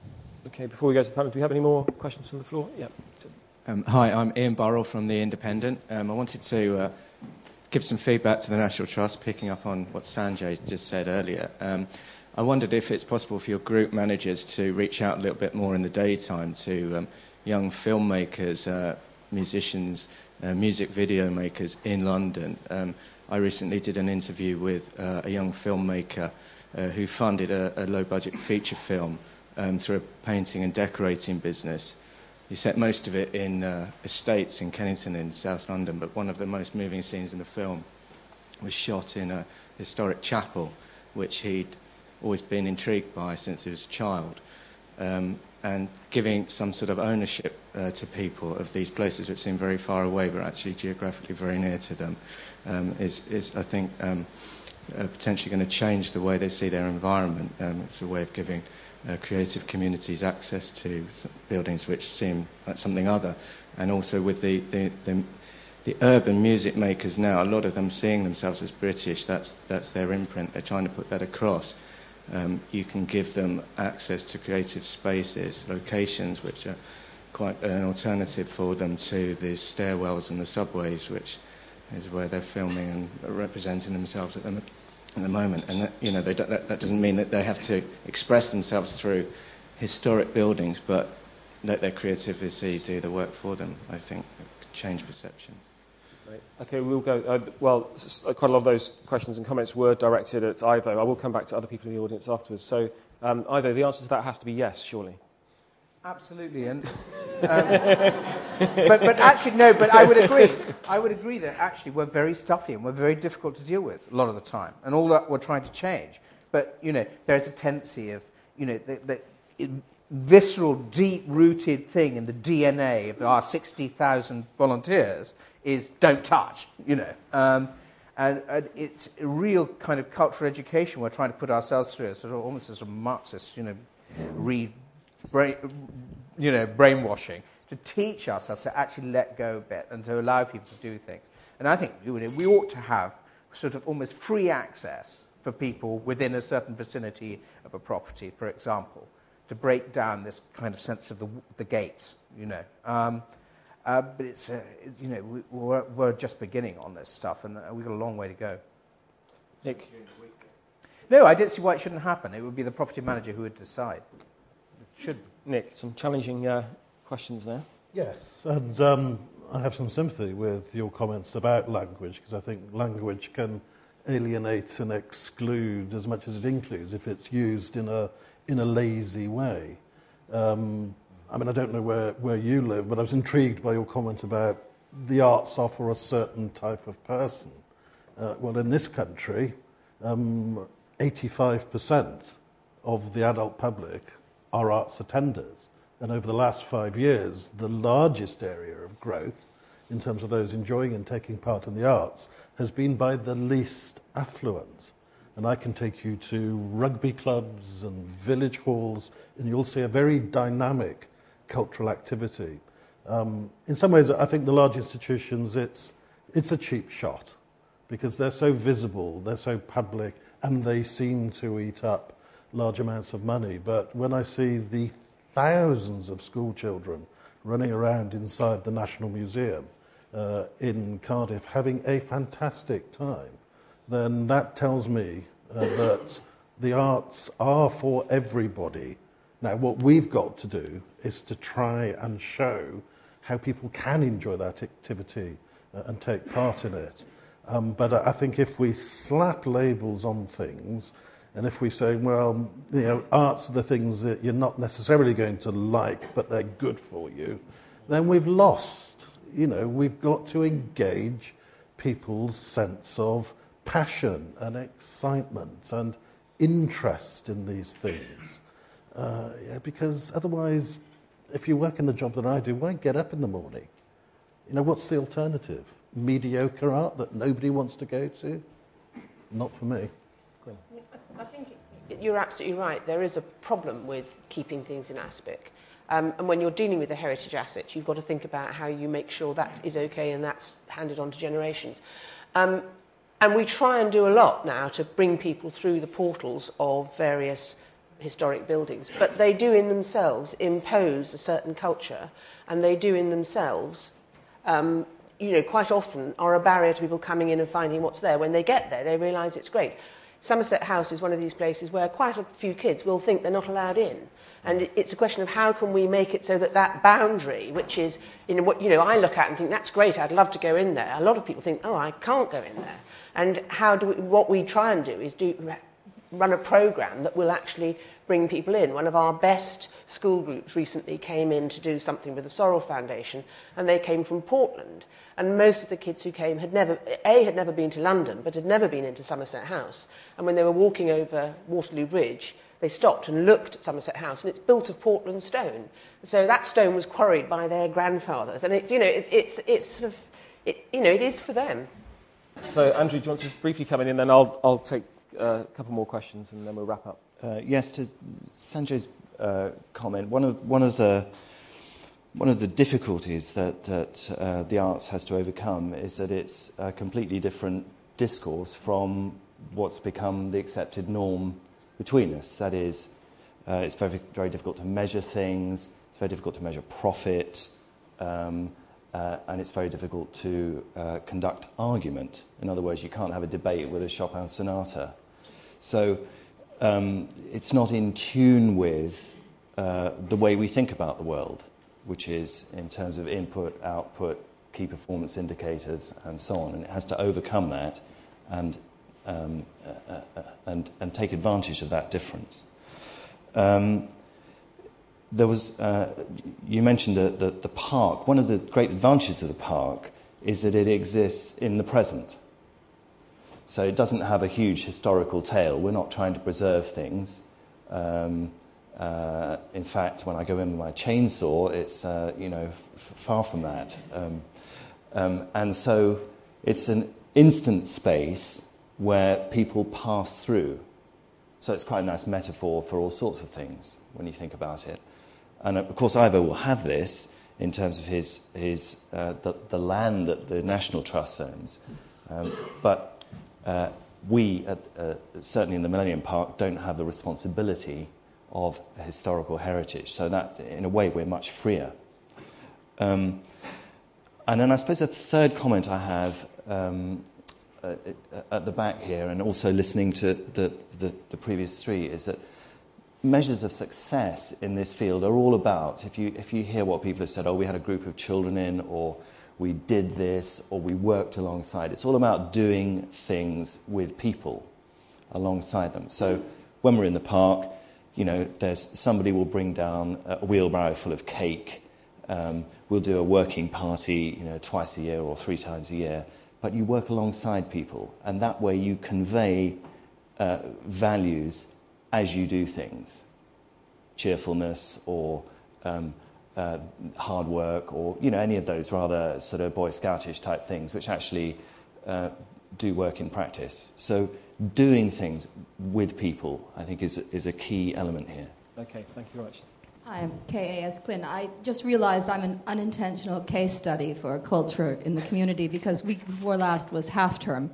Okay, before we go to the panel, do we have any more questions from the floor? Yeah. Um, hi, I'm Ian Burrell from The Independent. Um, I wanted to give some feedback to the National Trust, picking up on what Sanjay just said earlier. Um, I wondered if it's possible for your group managers to reach out a little bit more in the daytime to um, young filmmakers, uh, musicians, uh, music video makers in London. Um, I recently did an interview with uh, a young filmmaker uh, who funded a, a low budget feature film um, through a painting and decorating business. He set most of it in uh, estates in Kennington in South London, but one of the most moving scenes in the film was shot in a historic chapel, which he'd always been intrigued by since he was a child. Um, and giving some sort of ownership uh, to people of these places which seem very far away but actually geographically very near to them um, is, is, I think, um, uh, potentially going to change the way they see their environment. Um, it's a way of giving uh, creative communities access to buildings which seem like something other. And also with the, the, the, the urban music makers now, a lot of them seeing themselves as British, that's, that's their imprint. They're trying to put that across um, you can give them access to creative spaces, locations which are quite an alternative for them to the stairwells and the subways, which is where they're filming and representing themselves at the, at the moment. And that, you know, that, that doesn't mean that they have to express themselves through historic buildings, but let their creativity do the work for them, I think, change perceptions. Right. Okay, we'll go. Uh, well, quite a lot of those questions and comments were directed at Ivo. I will come back to other people in the audience afterwards. So, um, Ivo, the answer to that has to be yes, surely. Absolutely, and um, [LAUGHS] but, but actually no. But I would agree. I would agree that actually we're very stuffy and we're very difficult to deal with a lot of the time, and all that we're trying to change. But you know, there's a tendency of you know the, visceral, deep-rooted thing in the DNA of our 60,000 volunteers is don't touch, you know. Um, And, and, it's a real kind of cultural education we're trying to put ourselves through, sort of almost as a Marxist, you know, read, brain, you know, brainwashing to teach as to actually let go a bit and to allow people to do things. And I think you know, we ought to have sort of almost free access for people within a certain vicinity of a property, for example, to break down this kind of sense of the, the gates, you know. Um, but it's, uh, you know, we, we're, we're, just beginning on this stuff, and uh, we've got a long way to go. Nick? No, I don't see why it shouldn't happen. It would be the property manager who would decide. It should. Nick, some challenging uh, questions there. Yes, and um, I have some sympathy with your comments about language, because I think language can alienate and exclude as much as it includes if it's used in a, in a lazy way. Um, I mean, I don't know where, where you live, but I was intrigued by your comment about the arts offer a certain type of person. Uh, well, in this country, um, 85% of the adult public are arts attenders. And over the last five years, the largest area of growth in terms of those enjoying and taking part in the arts has been by the least affluent. And I can take you to rugby clubs and village halls, and you'll see a very dynamic cultural activity. Um, in some ways, I think the large institutions, it's, it's a cheap shot because they're so visible, they're so public, and they seem to eat up large amounts of money. But when I see the thousands of school children running around inside the National Museum uh, in Cardiff having a fantastic time, then that tells me uh, that the arts are for everybody now, what we've got to do is to try and show how people can enjoy that activity uh, and take part in it. Um, but I think if we slap labels on things, and if we say, well, you know, arts are the things that you're not necessarily going to like, but they're good for you, then we've lost. You know, we've got to engage people's sense of passion and excitement and interest in these things. Uh, yeah, because otherwise, if you work in the job that I do, why get up in the morning? You know, what's the alternative? Mediocre art that nobody wants to go to? Not for me. I think you're absolutely right. There is a problem with keeping things in aspic. Um, and when you're dealing with a heritage asset, you've got to think about how you make sure that is okay and that's handed on to generations. Um, and we try and do a lot now to bring people through the portals of various historic buildings, but they do in themselves impose a certain culture, and they do in themselves, um, you know, quite often are a barrier to people coming in and finding what's there. When they get there, they realise it's great. Somerset House is one of these places where quite a few kids will think they're not allowed in. And it's a question of how can we make it so that that boundary, which is, you know, what you know, I look at and think that's great, I'd love to go in there. A lot of people think, oh, I can't go in there. And how do we, what we try and do is do run a program that will actually bring people in. One of our best school groups recently came in to do something with the Sorrell Foundation, and they came from Portland. And most of the kids who came had never, A, had never been to London, but had never been into Somerset House. And when they were walking over Waterloo Bridge, they stopped and looked at Somerset House, and it's built of Portland stone. So that stone was quarried by their grandfathers. And, it, you know, it, it's, it's sort of, it, you know, it is for them. So, Andrew, do you want to briefly come in, and then I'll, I'll take a couple more questions, and then we'll wrap up. Uh, yes, to Sanjay's uh, comment, one of, one of the one of the difficulties that, that uh, the arts has to overcome is that it's a completely different discourse from what's become the accepted norm between us. That is, uh, it's very, very difficult to measure things, it's very difficult to measure profit, um, uh, and it's very difficult to uh, conduct argument. In other words, you can't have a debate with a Chopin sonata. So um, it's not in tune with uh, the way we think about the world, which is in terms of input, output, key performance indicators, and so on. And it has to overcome that and, um, uh, uh, and, and take advantage of that difference. Um, there was, uh, you mentioned the, the, the park. One of the great advantages of the park is that it exists in the present. So it doesn't have a huge historical tale. We're not trying to preserve things. Um, uh, in fact, when I go in with my chainsaw, it's uh, you know far from that. Um, um, and so it's an instant space where people pass through. So it's quite a nice metaphor for all sorts of things when you think about it. And of course, Ivo will have this in terms of his, his, uh, the, the land that the National Trust owns. Um, but uh, we, at, uh, certainly in the Millennium Park, don't have the responsibility of historical heritage. So that, in a way, we're much freer. Um, and then I suppose a third comment I have um, uh, at the back here, and also listening to the, the, the, previous three, is that measures of success in this field are all about, if you, if you hear what people have said, oh, we had a group of children in, or we did this, or we worked alongside, it's all about doing things with people alongside them. So when we're in the park, you know, there's somebody will bring down a wheelbarrow full of cake. Um, we'll do a working party, you know, twice a year or three times a year, but you work alongside people, and that way you convey uh, values as you do things, cheerfulness or um, uh, hard work, or you know, any of those rather sort of Boy Scoutish type things, which actually uh, do work in practice. So, doing things with people, I think, is is a key element here. Okay, thank you very much. Hi, I'm K.A.S. Quinn. I just realized I'm an unintentional case study for culture in the community because week before last was half term.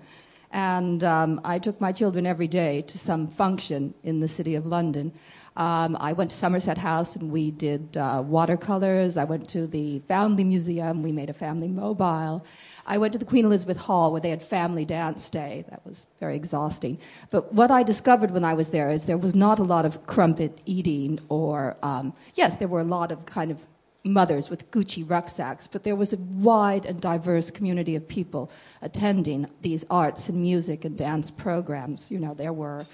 And um, I took my children every day to some function in the city of London. Um, I went to Somerset House and we did uh, watercolors. I went to the Foundling Museum. We made a family mobile. I went to the Queen Elizabeth Hall where they had family dance day. That was very exhausting. But what I discovered when I was there is there was not a lot of crumpet eating, or, um, yes, there were a lot of kind of mothers with Gucci rucksacks, but there was a wide and diverse community of people attending these arts and music and dance programs. You know, there were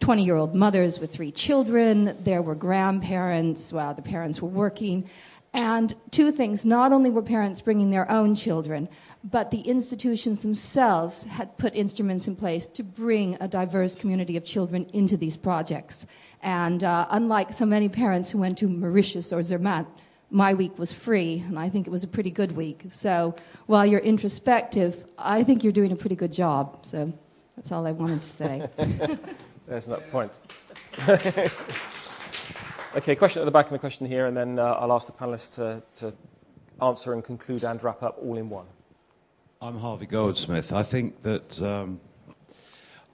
20 year old mothers with three children, there were grandparents while the parents were working. And two things not only were parents bringing their own children, but the institutions themselves had put instruments in place to bring a diverse community of children into these projects. And uh, unlike so many parents who went to Mauritius or Zermatt, my week was free, and I think it was a pretty good week. So while you're introspective, I think you're doing a pretty good job. So that's all I wanted to say. [LAUGHS] There's that point. [LAUGHS] Okay, question at the back and a question here, and then uh, I'll ask the panelists to, to answer and conclude and wrap up all in one. I'm Harvey Goldsmith. I think that um,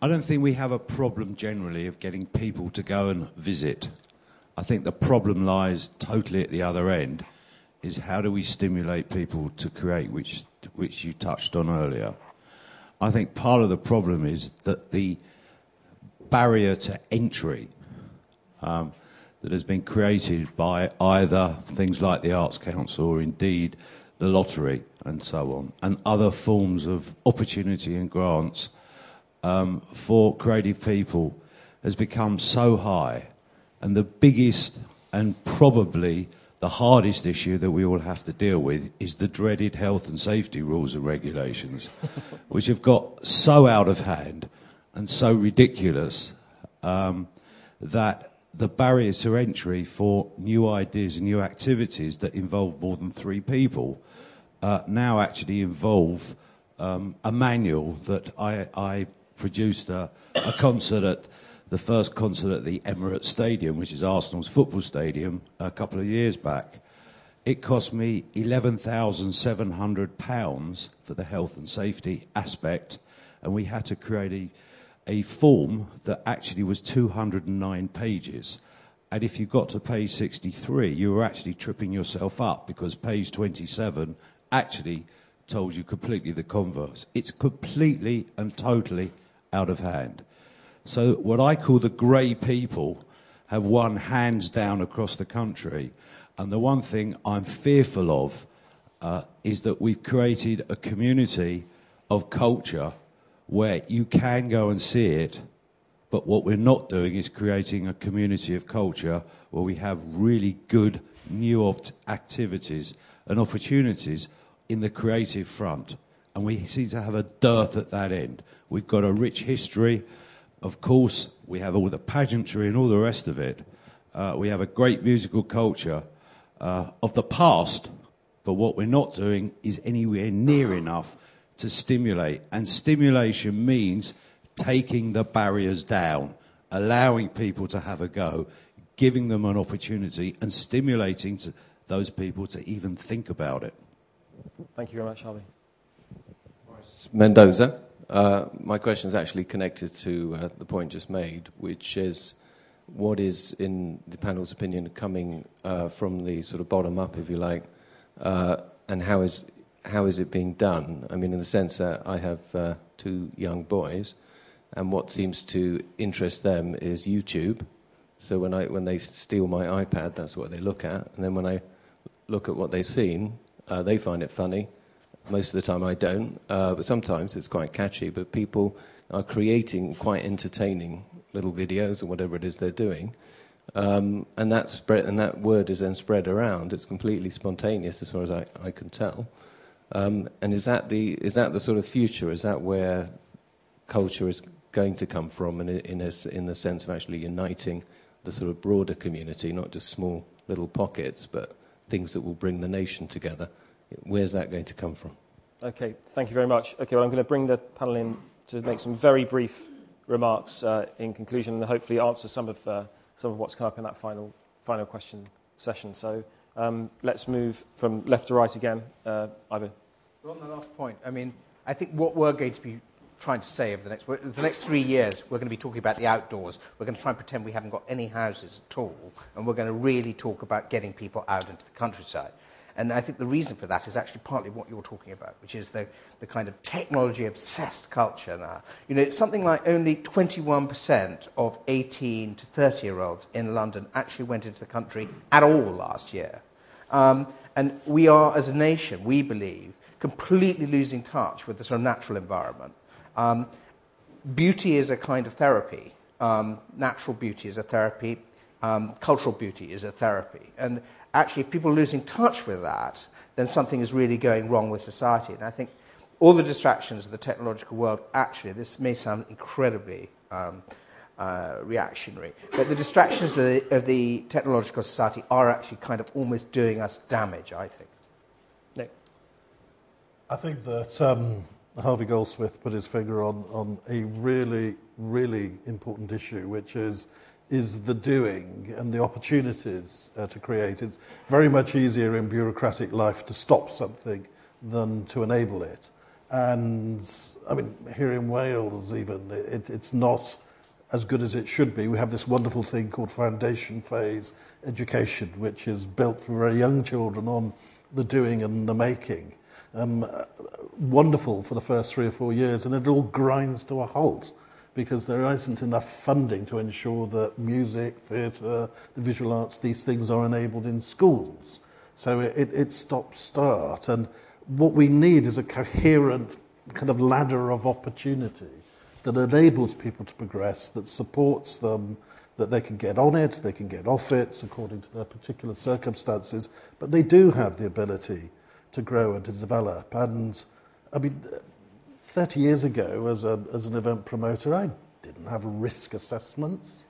I don't think we have a problem generally of getting people to go and visit. I think the problem lies totally at the other end. Is how do we stimulate people to create, which which you touched on earlier. I think part of the problem is that the barrier to entry. Um, that has been created by either things like the Arts Council or indeed the lottery and so on, and other forms of opportunity and grants um, for creative people has become so high. And the biggest and probably the hardest issue that we all have to deal with is the dreaded health and safety rules and regulations, [LAUGHS] which have got so out of hand and so ridiculous um, that the barriers to entry for new ideas and new activities that involve more than three people uh, now actually involve um, a manual that I, I produced a, a, concert at the first concert at the Emirates Stadium, which is Arsenal's football stadium, a couple of years back. It cost me £11,700 for the health and safety aspect, and we had to create a a form that actually was 209 pages. And if you got to page 63, you were actually tripping yourself up because page 27 actually told you completely the converse. It's completely and totally out of hand. So, what I call the grey people have won hands down across the country. And the one thing I'm fearful of uh, is that we've created a community of culture where you can go and see it, but what we're not doing is creating a community of culture where we have really good new activities and opportunities in the creative front. And we seem to have a dearth at that end. We've got a rich history. Of course, we have all the pageantry and all the rest of it. Uh, we have a great musical culture uh, of the past, but what we're not doing is anywhere near enough to stimulate. And stimulation means taking the barriers down, allowing people to have a go, giving them an opportunity, and stimulating those people to even think about it. Thank you very much, Harvey. Mendoza. Uh, my question is actually connected to uh, the point just made, which is what is, in the panel's opinion, coming uh, from the sort of bottom up, if you like, and how is how is it being done? I mean, in the sense that I have two young boys, and what seems to interest them is YouTube. So when I when they steal my iPad, that's what they look at, and then when I look at what they've seen, they find it funny. Most of the time, I don't, uh, but sometimes it's quite catchy. But people are creating quite entertaining little videos or whatever it is they're doing. Um, and that spread, and that word is then spread around. It's completely spontaneous, as far as I, I can tell. Um, and is that the is that the sort of future? Is that where culture is going to come from, in in, a, in the sense of actually uniting the sort of broader community, not just small little pockets, but things that will bring the nation together? Where's that going to come from? Okay, thank you very much. Okay, well, I'm going to bring the panel in to make some very brief remarks uh, in conclusion and hopefully answer some of, uh, some of what's come up in that final, final question session. So um, let's move from left to right again. Uh, Ivo. Well, on the last point, I mean, I think what we're going to be trying to say over the next, the next three years, we're going to be talking about the outdoors. We're going to try and pretend we haven't got any houses at all, and we're going to really talk about getting people out into the countryside. And I think the reason for that is actually partly what you're talking about, which is the, the kind of technology obsessed culture now. You know, it's something like only 21% of 18 to 30 year olds in London actually went into the country at all last year. Um, and we are, as a nation, we believe, completely losing touch with the sort of natural environment. Um, beauty is a kind of therapy. Um, natural beauty is a therapy. Um, cultural beauty is a therapy. And actually, if people are losing touch with that, then something is really going wrong with society. And I think all the distractions of the technological world, actually, this may sound incredibly um, uh, reactionary, but the distractions of the, of the, technological society are actually kind of almost doing us damage, I think. Nick? I think that um, Harvey Goldsmith put his finger on, on a really, really important issue, which is is the doing and the opportunities uh, to create. It's very much easier in bureaucratic life to stop something than to enable it. And I mean, here in Wales, even, it, it's not as good as it should be. We have this wonderful thing called foundation phase education, which is built for very young children on the doing and the making. Um, uh, wonderful for the first three or four years, and it all grinds to a halt because there isn't enough funding to ensure that music, theatre, the visual arts, these things are enabled in schools. So it, it stops start. And what we need is a coherent kind of ladder of opportunity that enables people to progress, that supports them, that they can get on it, they can get off it according to their particular circumstances, but they do have the ability to grow and to develop. And I mean, 30 years ago, as, a, as an event promoter, I didn't have risk assessments.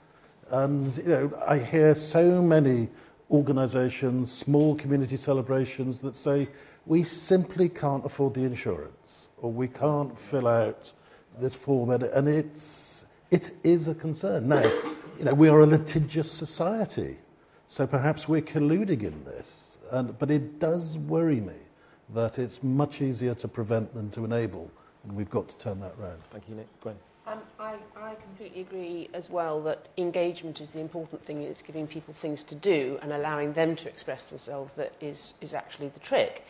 And, you know, I hear so many organizations, small community celebrations that say, we simply can't afford the insurance or we can't fill out this form. And it's, it is a concern. Now, you know, we are a litigious society, so perhaps we're colluding in this. And, but it does worry me that it's much easier to prevent than to enable and we've got to turn that round. Thank you, Nick. Gwen. Um, I, I completely agree as well that engagement is the important thing. It's giving people things to do and allowing them to express themselves that is, is actually the trick.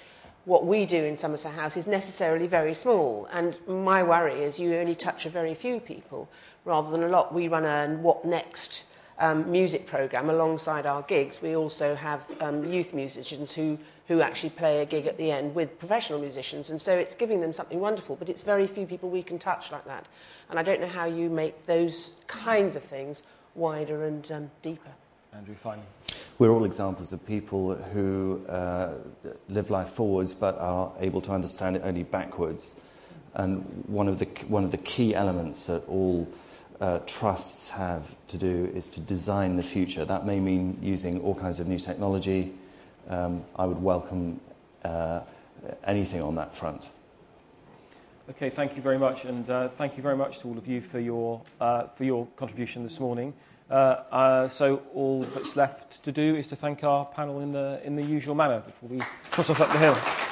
What we do in Somerset House is necessarily very small, and my worry is you only touch a very few people rather than a lot. We run a What Next um, music program alongside our gigs. We also have um, youth musicians who who actually play a gig at the end with professional musicians. And so it's giving them something wonderful, but it's very few people we can touch like that. And I don't know how you make those kinds of things wider and um, deeper. Andrew, finally. We're all examples of people who uh, live life forwards but are able to understand it only backwards. And one of the, one of the key elements that all uh, trusts have to do is to design the future. That may mean using all kinds of new technology, um, I would welcome uh, anything on that front. Okay, thank you very much, and uh, thank you very much to all of you for your, uh, for your contribution this morning. Uh, uh so all that's left to do is to thank our panel in the, in the usual manner before we cross off up the hill.